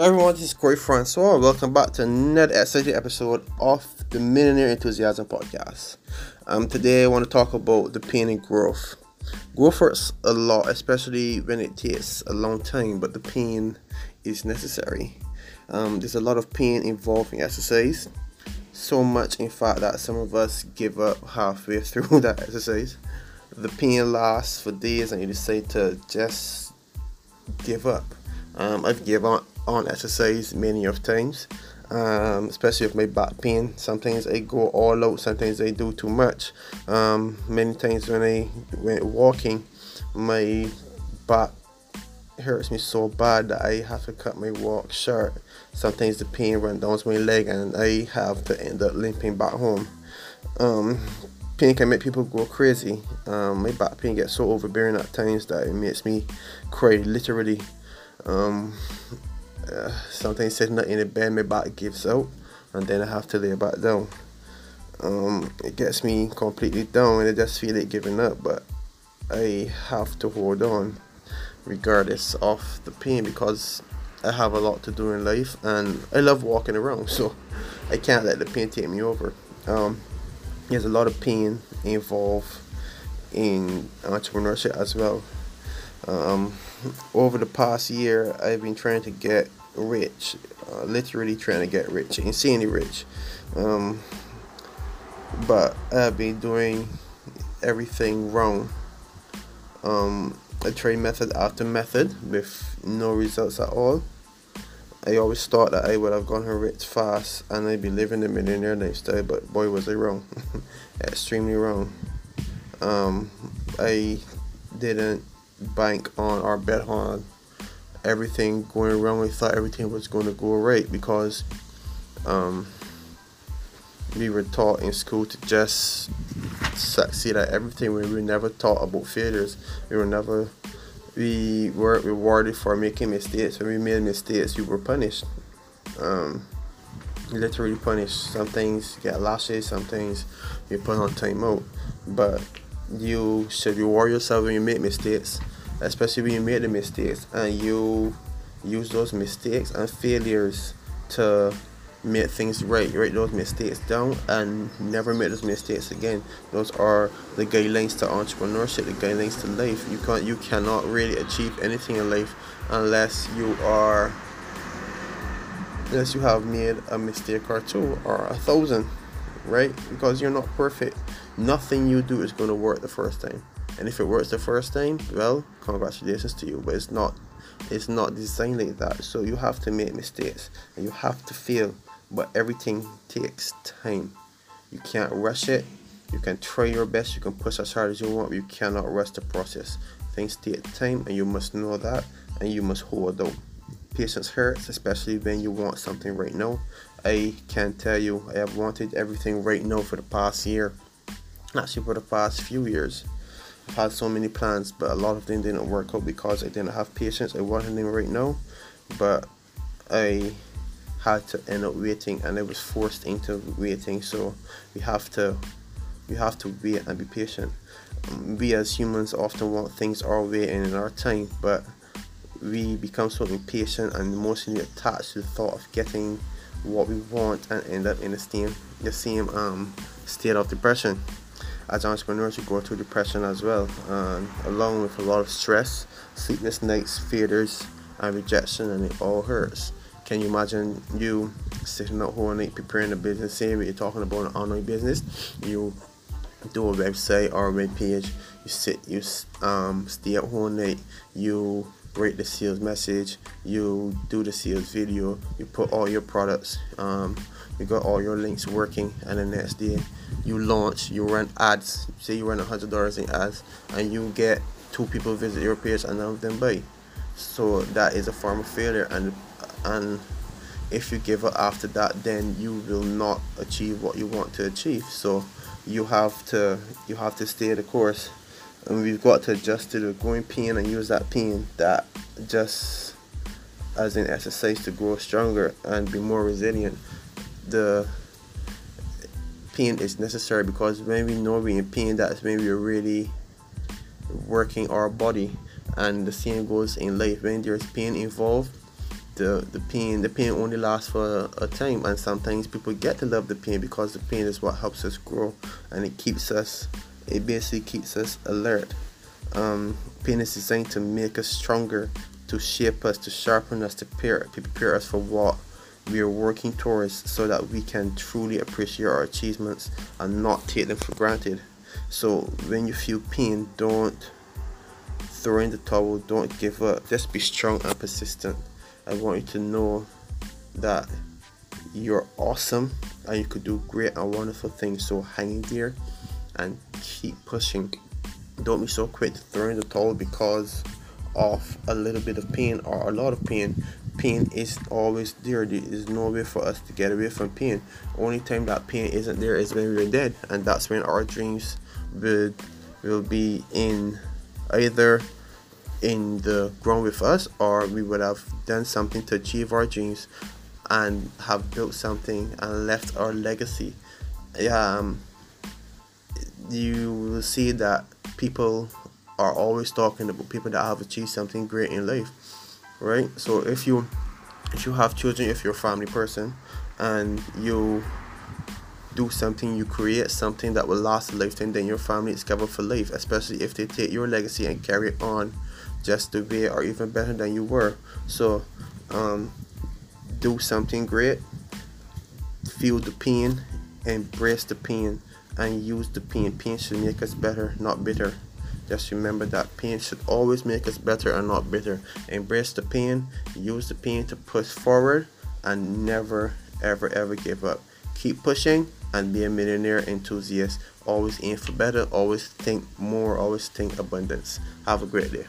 everyone, this is Corey Francois. Welcome back to another exciting episode of the Millionaire Enthusiasm Podcast. Um, today, I want to talk about the pain and growth. Growth hurts a lot, especially when it takes a long time, but the pain is necessary. Um, there's a lot of pain involved in exercise, so much, in fact, that some of us give up halfway through that exercise. The pain lasts for days, and you decide to just give up. Um, I've given up on exercise many of times, um, especially with my back pain. Sometimes I go all out. Sometimes I do too much. Um, many times when I went walking, my back hurts me so bad that I have to cut my walk short. Sometimes the pain runs down my leg and I have to end up limping back home. Um, pain can make people go crazy. Um, my back pain gets so overbearing at times that it makes me cry literally. Um, sometimes sitting in the bed, my back gives out, and then I have to lay back down. Um, it gets me completely down, and I just feel like giving up. But I have to hold on, regardless of the pain, because I have a lot to do in life, and I love walking around, so I can't let the pain take me over. Um, there's a lot of pain involved in entrepreneurship as well. Um, over the past year, I've been trying to get rich, uh, literally trying to get rich, I ain't see any rich. Um, but I've been doing everything wrong. Um, I tried method after method with no results at all. I always thought that I would have gone rich fast and I'd be living the millionaire lifestyle, but boy, was I wrong. Extremely wrong. Um, I didn't bank on or bet on everything going wrong. We thought everything was going to go right because um, we were taught in school to just succeed at everything. We were never taught about failures. We were never we weren't rewarded for making mistakes. When we made mistakes, we were punished. Um, literally punished. Some things get lashes, some things you put on timeout. But you should reward yourself when you make mistakes especially when you make the mistakes and you use those mistakes and failures to make things right. You write those mistakes down and never make those mistakes again. Those are the guidelines to entrepreneurship, the guidelines to life. You can't you cannot really achieve anything in life unless you are unless you have made a mistake or two or a thousand, right? Because you're not perfect. Nothing you do is gonna work the first time. And if it works the first time, well, congratulations to you. But it's not it's not designed like that. So you have to make mistakes and you have to fail. But everything takes time. You can't rush it. You can try your best, you can push as hard as you want, but you cannot rush the process. Things take time and you must know that and you must hold out. Patience hurts, especially when you want something right now. I can tell you I have wanted everything right now for the past year. Actually for the past few years had so many plans, but a lot of them didn't work out because I didn't have patience. I wanted them right now, but I had to end up waiting, and I was forced into waiting. So we have to, we have to wait and be patient. We as humans often want things our way and in our time, but we become so impatient and emotionally attached to the thought of getting what we want and end up in the same the same um, state of depression as entrepreneurs, we go through depression as well, um, along with a lot of stress, sleepless nights, fears, and rejection, and it all hurts. Can you imagine you sitting at home night preparing a business? Say you're talking about an online business, you do a website or a web page. You sit, you um, stay at home night. You write the sales message. You do the sales video. You put all your products. Um, you got all your links working, and the next day you launch, you run ads. Say you run a hundred dollars in ads, and you get two people visit your page, and none of them buy. So that is a form of failure, and and if you give up after that, then you will not achieve what you want to achieve. So you have to you have to stay the course, and we've got to adjust to the growing pain and use that pain that just as an exercise to grow stronger and be more resilient. The pain is necessary because when we know we're in pain, that's when we're really working our body. And the same goes in life. When there's pain involved, the the pain the pain only lasts for a time and sometimes people get to love the pain because the pain is what helps us grow and it keeps us it basically keeps us alert. Um, pain is designed to make us stronger to shape us to sharpen us to prepare, to prepare us for what we are working towards so that we can truly appreciate our achievements and not take them for granted. So when you feel pain don't throw in the towel don't give up. Just be strong and persistent. I want you to know that you're awesome and you could do great and wonderful things. So hang in there and keep pushing. Don't be so quick to throw in the towel because of a little bit of pain or a lot of pain. Pain is always there. There is no way for us to get away from pain. Only time that pain isn't there is when we're dead, and that's when our dreams will will be in either in the ground with us or we would have done something to achieve our dreams and have built something and left our legacy um, you will see that people are always talking about people that have achieved something great in life right so if you if you have children if you're a family person and you do something you create something that will last a lifetime then your family is covered for life especially if they take your legacy and carry it on just to be or even better than you were. So um, do something great, feel the pain, embrace the pain, and use the pain. Pain should make us better, not bitter. Just remember that pain should always make us better and not bitter. Embrace the pain, use the pain to push forward, and never, ever, ever give up. Keep pushing and be a millionaire enthusiast. Always aim for better, always think more, always think abundance. Have a great day.